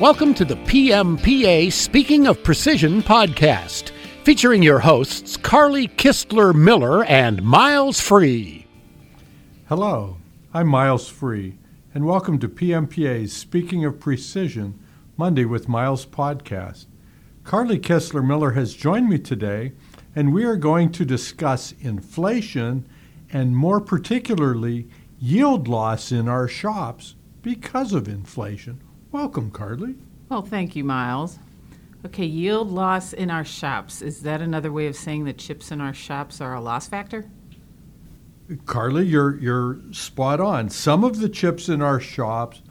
Welcome to the PMPA Speaking of Precision podcast, featuring your hosts Carly Kistler Miller and Miles Free. Hello, I'm Miles Free, and welcome to PMPA's Speaking of Precision Monday with Miles podcast. Carly Kistler Miller has joined me today, and we are going to discuss inflation and, more particularly, yield loss in our shops because of inflation. Welcome, Carly. Well, thank you, Miles. Okay, yield loss in our shops. Is that another way of saying that chips in our shops are a loss factor? Carly, you're you're spot on. Some of the chips in our shops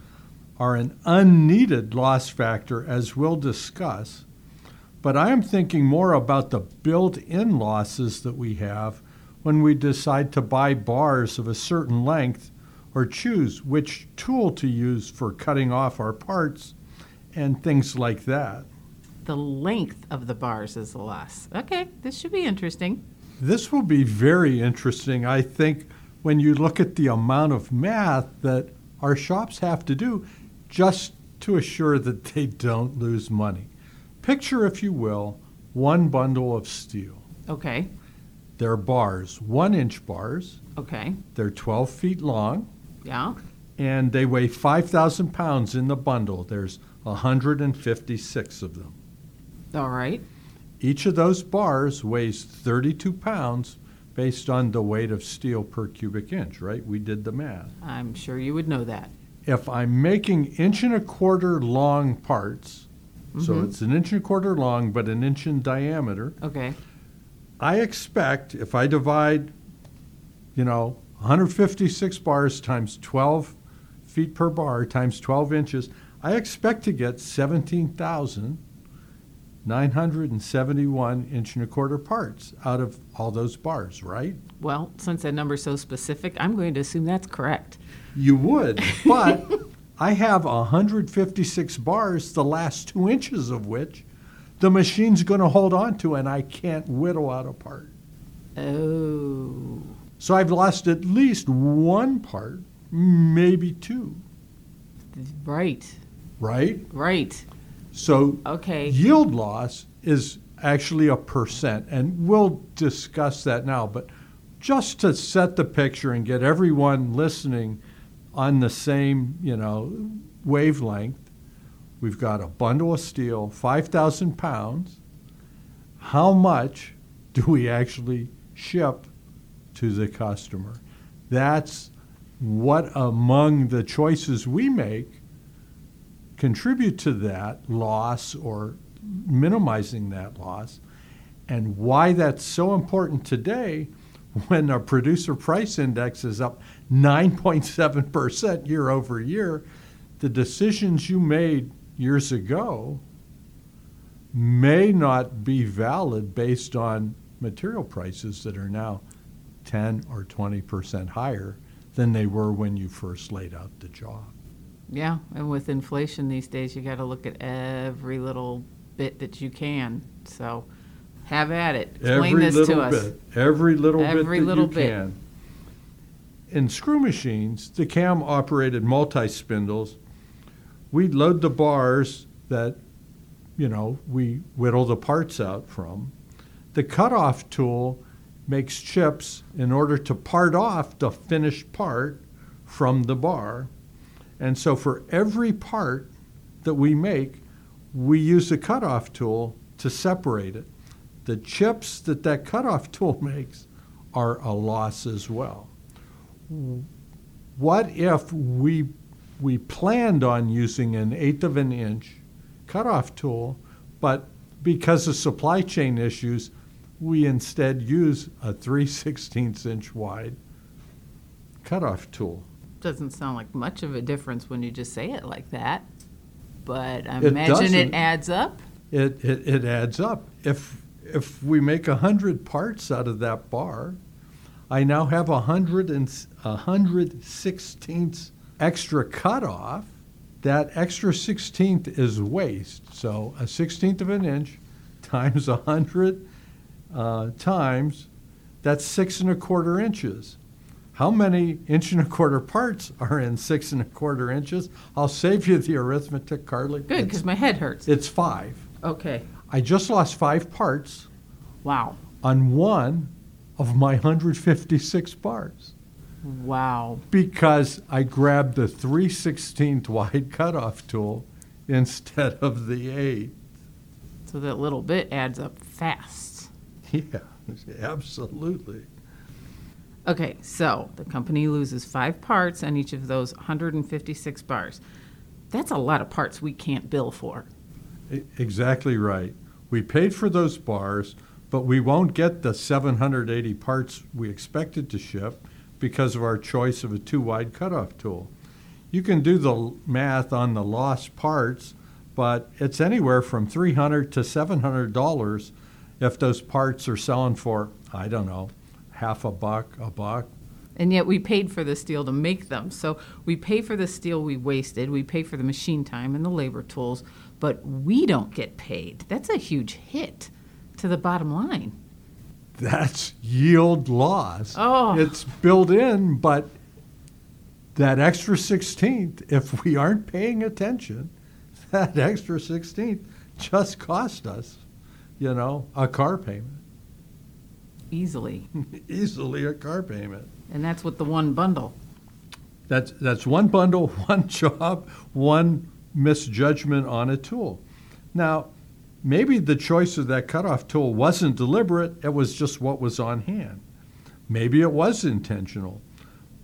are an unneeded loss factor, as we'll discuss. But I am thinking more about the built-in losses that we have when we decide to buy bars of a certain length or choose which tool to use for cutting off our parts and things like that. The length of the bars is loss. Okay, this should be interesting. This will be very interesting, I think, when you look at the amount of math that our shops have to do just to assure that they don't lose money. Picture, if you will, one bundle of steel. Okay, They're bars, one inch bars. okay, They're 12 feet long yeah, and they weigh 5,000 pounds in the bundle. There's 156 of them. all right. Each of those bars weighs 32 pounds based on the weight of steel per cubic inch, right? We did the math. I'm sure you would know that. If I'm making inch and a quarter long parts, so Mhm. it's an inch and a quarter long but an inch in diameter, Okay, I expect if I divide, you know, 156 bars times 12 feet per bar times 12 inches, I expect to get 17,971 inch and a quarter parts out of all those bars, right? well, since that number's so specific, I'm going to assume that's correct. You would, but I have 156 bars, the last two inches of which the machine's going to hold on to, and I can't whittle out a part. Oh, So I've lost at least one part, maybe two, right, right? right. So Okay, yield loss is actually a percent, and we'll discuss that now. But just to set the picture and get everyone listening on the same, you know, wavelength, we've got a bundle of steel, 5,000 pounds. How much do we actually ship to the customer? That's what among the choices we make contribute to that loss or minimizing that loss, and why that's so important today when our producer price index is up 9.7% year over year. The decisions you made years ago may not be valid based on material prices that are now 10 or 20% higher than they were when you first laid out the job. yeah, and with inflation these days, you got to look at every little bit that you can. So, have at it. Explain every this to us. Every little bit, every little Every bit that little you bit. can. In screw machines, the cam operated multi spindles. We'd load the bars that, you know, we whittle the parts out from. The cutoff tool makes chips in order to part off the finished part from the bar. And so for every part that we make, we use a cutoff tool to separate it. The chips that that cutoff tool makes are a loss as well. What if we we planned on using an eighth of an inch cutoff tool, but because of supply chain issues, we instead use a 3 16 inch wide cutoff tool. Doesn't sound like much of a difference when you just say it like that. But I It imagine doesn't. it adds up. It, it, it adds up. If, if we make 100 parts out of that bar, I now have a 100 and, s- a 100 sixteenths extra cutoff. That extra sixteenth is waste. So a sixteenth of an inch times a 100 uh, times, that's six and a quarter inches. how many inch and a quarter parts are in six and a quarter inches? I'll save you the arithmetic, Carly. Good, because my head hurts. it's five. Okay. I just lost five parts Wow. on one of my 156 bars Wow. because I grabbed the 3 16th wide cutoff tool instead of the 8. So that little bit adds up fast. Yeah, absolutely. Okay, so the company loses five parts on each of those 156 bars. That's a lot of parts we can't bill for. Exactly right. We paid for those bars, but we won't get the 780 parts we expected to ship because of our choice of a too wide cutoff tool. You can do the math on the lost parts, but it's anywhere from 300 to 700 dollars if those parts are selling for I don't know, half a buck, a buck. And yet we paid for the steel to make them. So we pay for the steel we wasted, we pay for the machine time and the labor tools, but we don't get paid. That's a huge hit to the bottom line. That's yield loss. Oh. It's built in, but that extra 16th, if we aren't paying attention, that extra 16th just cost us, you know, a car payment. Easily. Easily a car payment. And that's with the one bundle. That's, that's one bundle, one job, one misjudgment on a tool. Now, maybe the choice of that cutoff tool wasn't deliberate, it was just what was on hand. Maybe it was intentional.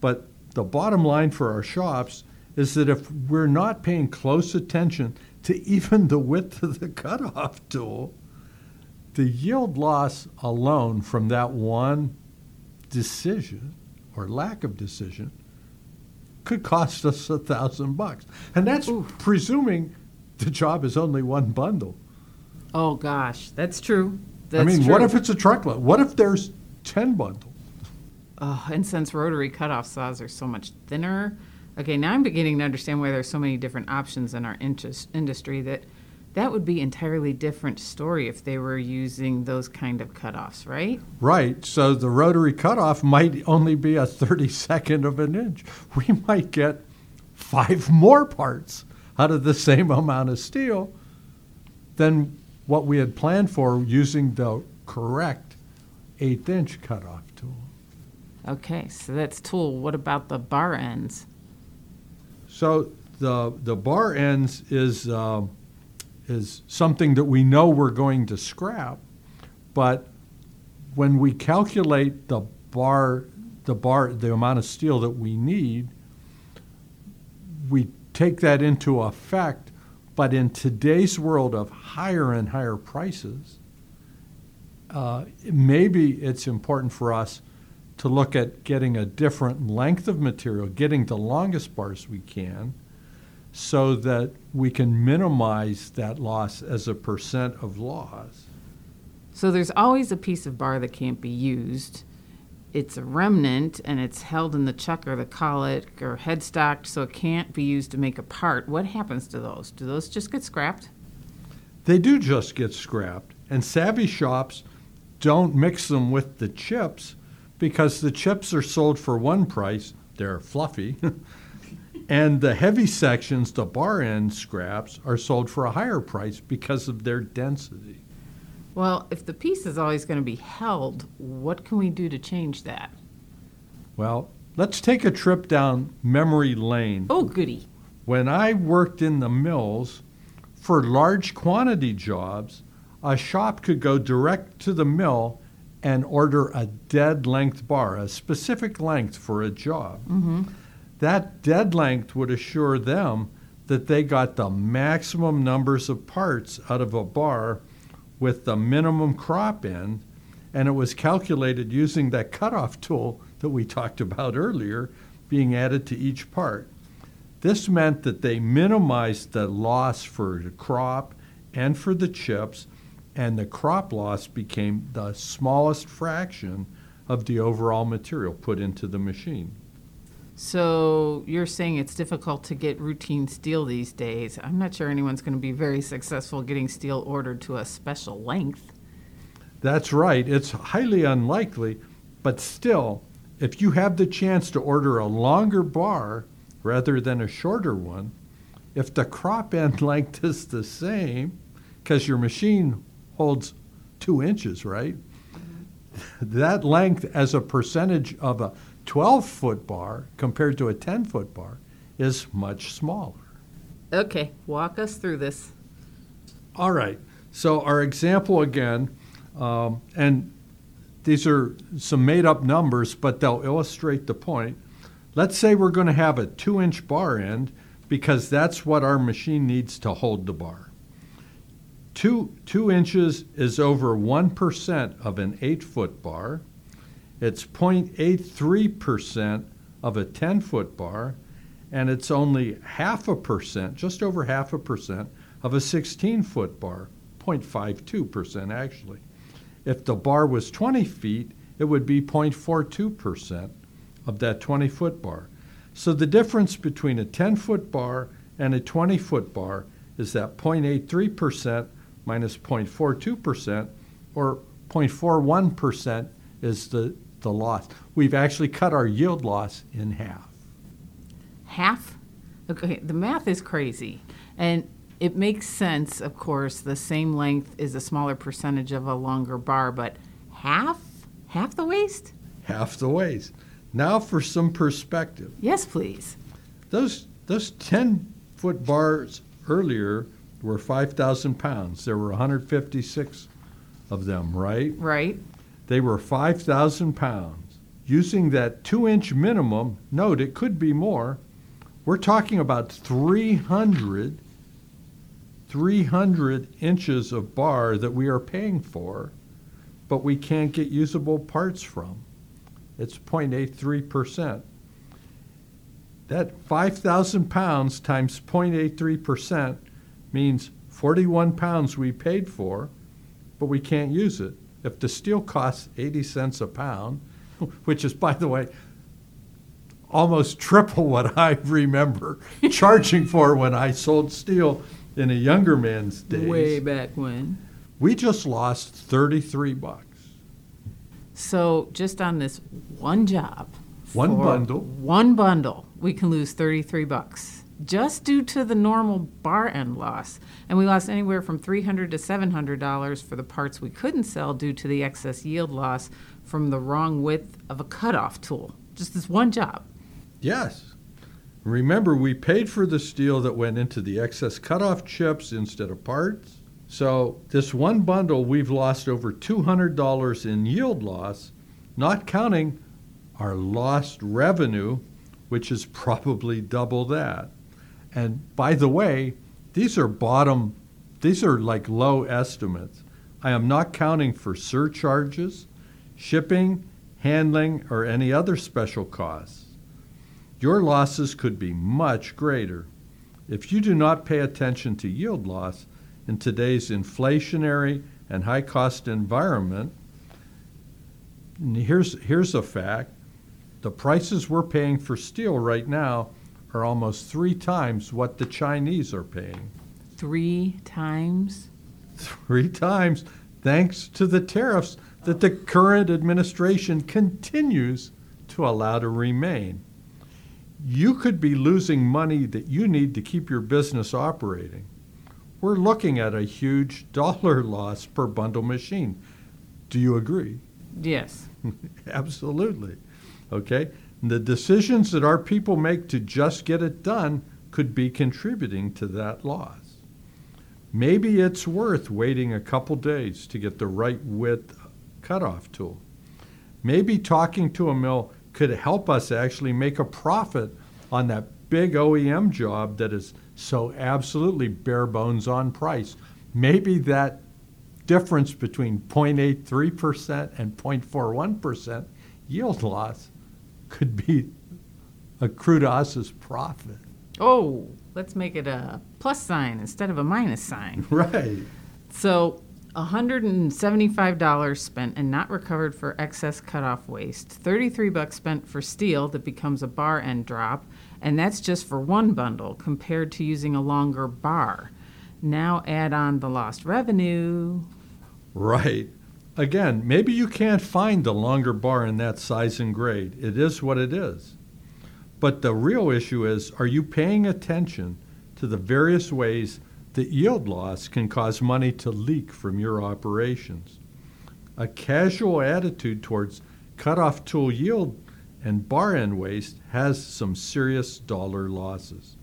But the bottom line for our shops is that if we're not paying close attention to even the width of the cutoff tool, the yield loss alone from that one decision or lack of decision could cost us a thousand bucks. And that's Ooh. presuming the job is only one bundle. Oh gosh, that's true. That's I mean, true. what if it's a truckload? What if there's 10 bundles? Oh, and since rotary cutoff saws are so much thinner, okay, now I'm beginning to understand why there's so many different options in our interest, industry. That that would be entirely different story if they were using those kind of cutoffs, right? Right. So the rotary cutoff might only be a 32nd of an inch. We might get five more parts out of the same amount of steel than what we had planned for using the correct eighth inch cutoff tool. Okay, so that's tool. What about the bar ends? So the the bar ends is um, is something that we know we're going to scrap, but when we calculate the bar the bar the amount of steel that we need, we take that into effect. But in today's world of higher and higher prices, uh, maybe it's important for us to look at getting a different length of material, getting the longest bars we can, so that we can minimize that loss as a percent of loss. So there's always a piece of bar that can't be used. It's a remnant and it's held in the chuck or the collet or headstocked, so it can't be used to make a part. What happens to those? Do those just get scrapped? They do just get scrapped, and savvy shops don't mix them with the chips because the chips are sold for one price, they're fluffy, and the heavy sections, the bar end scraps, are sold for a higher price because of their density. Well, if the piece is always going to be held, what can we do to change that? Well, let's take a trip down memory lane. Oh, goody. When I worked in the mills, for large quantity jobs, a shop could go direct to the mill and order a dead length bar, a specific length for a job. Mm-hmm. That dead length would assure them that they got the maximum numbers of parts out of a bar with the minimum crop end, and it was calculated using that cutoff tool that we talked about earlier being added to each part. This meant that they minimized the loss for the crop and for the chips, and the crop loss became the smallest fraction of the overall material put into the machine. So you're saying it's difficult to get routine steel these days. I'm not sure anyone's going to be very successful getting steel ordered to a special length. That's right, it's highly unlikely, but still, if you have the chance to order a longer bar rather than a shorter one, if the crop end length is the same, because your machine holds two inches, right? Mm-hmm. That length as a percentage of a 12 foot bar compared to a 10 foot bar is much smaller. Okay, walk us through this. All right. So our example again, um, and these are some made up numbers, but they'll illustrate the point. Let's say we're going to have a two inch bar end because that's what our machine needs to hold the bar. Two, two inches is over 1% of an eight foot bar. It's 0.83% of a 10 foot bar, and it's only half a percent, just over half a percent, of a 16 foot bar, 0.52% actually. If the bar was 20 feet, it would be 0.42% of that 20 foot bar. So the difference between a 10 foot bar and a 20 foot bar is that 0.83% minus 0.42%, or 0.41% is the, the loss. We've actually cut our yield loss in half. Half? Okay, the math is crazy. And it makes sense, of course, the same length is a smaller percentage of a longer bar, but half? Half the waste? Half the waste. Now for some perspective. Yes, please. Those, those 10 foot bars earlier were 5,000 pounds. There were 156 of them, right? Right. They were 5,000 pounds. Using that two inch minimum, note it could be more, we're talking about 300, 300 inches of bar that we are paying for, but we can't get usable parts from. It's 0.83%. That 5,000 pounds times 0.83% means 41 pounds we paid for, but we can't use it. If the steel costs 80 cents a pound, which is, by the way, almost triple what I remember charging for when I sold steel in a younger man's days. Way back when. We just lost 33 bucks. So, just on this one job, One bundle. one bundle, we can lose 33 bucks just due to the normal bar end loss. And we lost anywhere from $300 to $700 for the parts we couldn't sell due to the excess yield loss from the wrong width of a cutoff tool. Just this one job. Yes. Remember, we paid for the steel that went into the excess cutoff chips instead of parts. So, this one bundle, we've lost over $200 in yield loss, not counting our lost revenue, which is probably double that. And by the way, these are bottom, these are like low estimates. I am not counting for surcharges, shipping, handling, or any other special costs. Your losses could be much greater. If you do not pay attention to yield loss in today's inflationary and high cost environment, here's, here's a fact the prices we're paying for steel right now are almost three times what the Chinese are paying. Three times? Three times, thanks to the tariffs that the current administration continues to allow to remain. You could be losing money that you need to keep your business operating. We're looking at a huge dollar loss per bundle machine. Do you agree? Yes. Absolutely. Okay? The decisions that our people make to just get it done could be contributing to that loss. Maybe it's worth waiting a couple days to get the right width cutoff tool. Maybe talking to a mill could help us actually make a profit on that big OEM job that is so absolutely bare bones on price. Maybe that difference between 0.83% and 0.41% yield loss could be accrue to us as profit. Oh, let's make it a plus sign instead of a minus sign. Right. So, $175 spent and not recovered for excess cutoff waste. 33 bucks spent for steel that becomes a bar end drop, and that's just for one bundle compared to using a longer bar. Now add on the lost revenue. Right. Again, maybe you can't find a longer bar in that size and grade. It is what it is. But the real issue is are you paying attention to the various ways that yield loss can cause money to leak from your operations? A casual attitude towards cutoff tool yield and bar end waste has some serious dollar losses.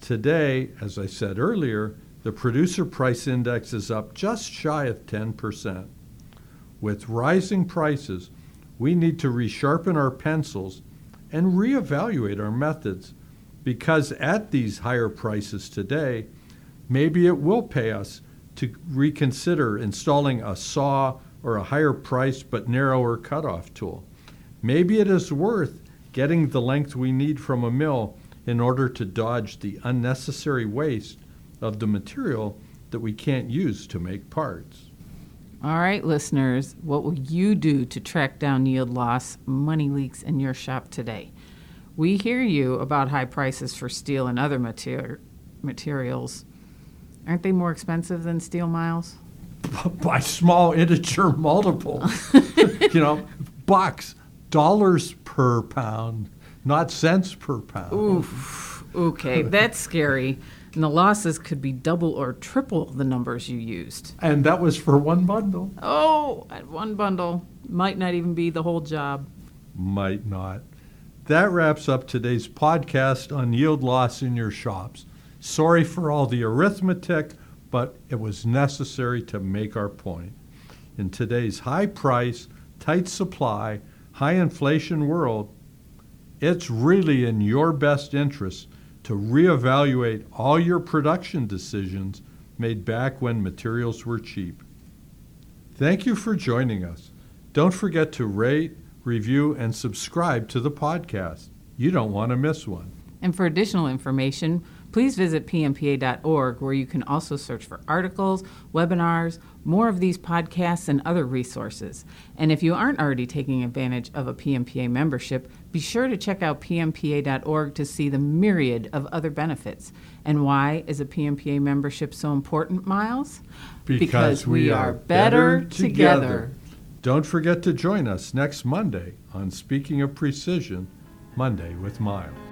Today, as I said earlier, the producer price index is up just shy of 10%. With rising prices, we need to resharpen our pencils and reevaluate our methods because at these higher prices today, maybe it will pay us to reconsider installing a saw or a higher priced but narrower cutoff tool. Maybe it is worth getting the length we need from a mill in order to dodge the unnecessary waste of the material that we can't use to make parts. All right, listeners, what will you do to track down yield loss, money leaks in your shop today? We hear you about high prices for steel and other mater- materials. Aren't they more expensive than steel miles? By small integer multiple. you know, bucks, dollars per pound, not cents per pound. Oof. Okay, that's scary. And the losses could be double or triple the numbers you used. And that was for one bundle. Oh, at one bundle. Might not even be the whole job. Might not. That wraps up today's podcast on yield loss in your shops. Sorry for all the arithmetic, but it was necessary to make our point. In today's high price, tight supply, high inflation world, it's really in your best interest to reevaluate all your production decisions made back when materials were cheap. Thank you for joining us. Don't forget to rate, review, and subscribe to the podcast. You don't want to miss one. And for additional information, please visit pmpa.org, where you can also search for articles, webinars, more of these podcasts, and other resources. And if you aren't already taking advantage of a PMPA membership, be sure to check out pmpa.org to see the myriad of other benefits. And why is a PMPA membership so important, Miles? Because, we are better together. Don't forget to join us next Monday on Speaking of Precision, Monday with Miles.